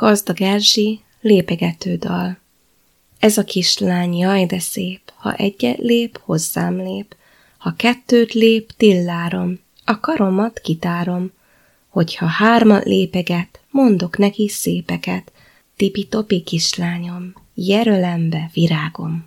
Gazdag Erzsi, lépegető dal. Ez a kislány jaj de szép, ha egyet lép, hozzám lép, ha kettőt lép, tillárom, a karomat kitárom, hogyha hármat lépeget, mondok neki szépeket, tipi-topi kislányom, jerölembe virágom.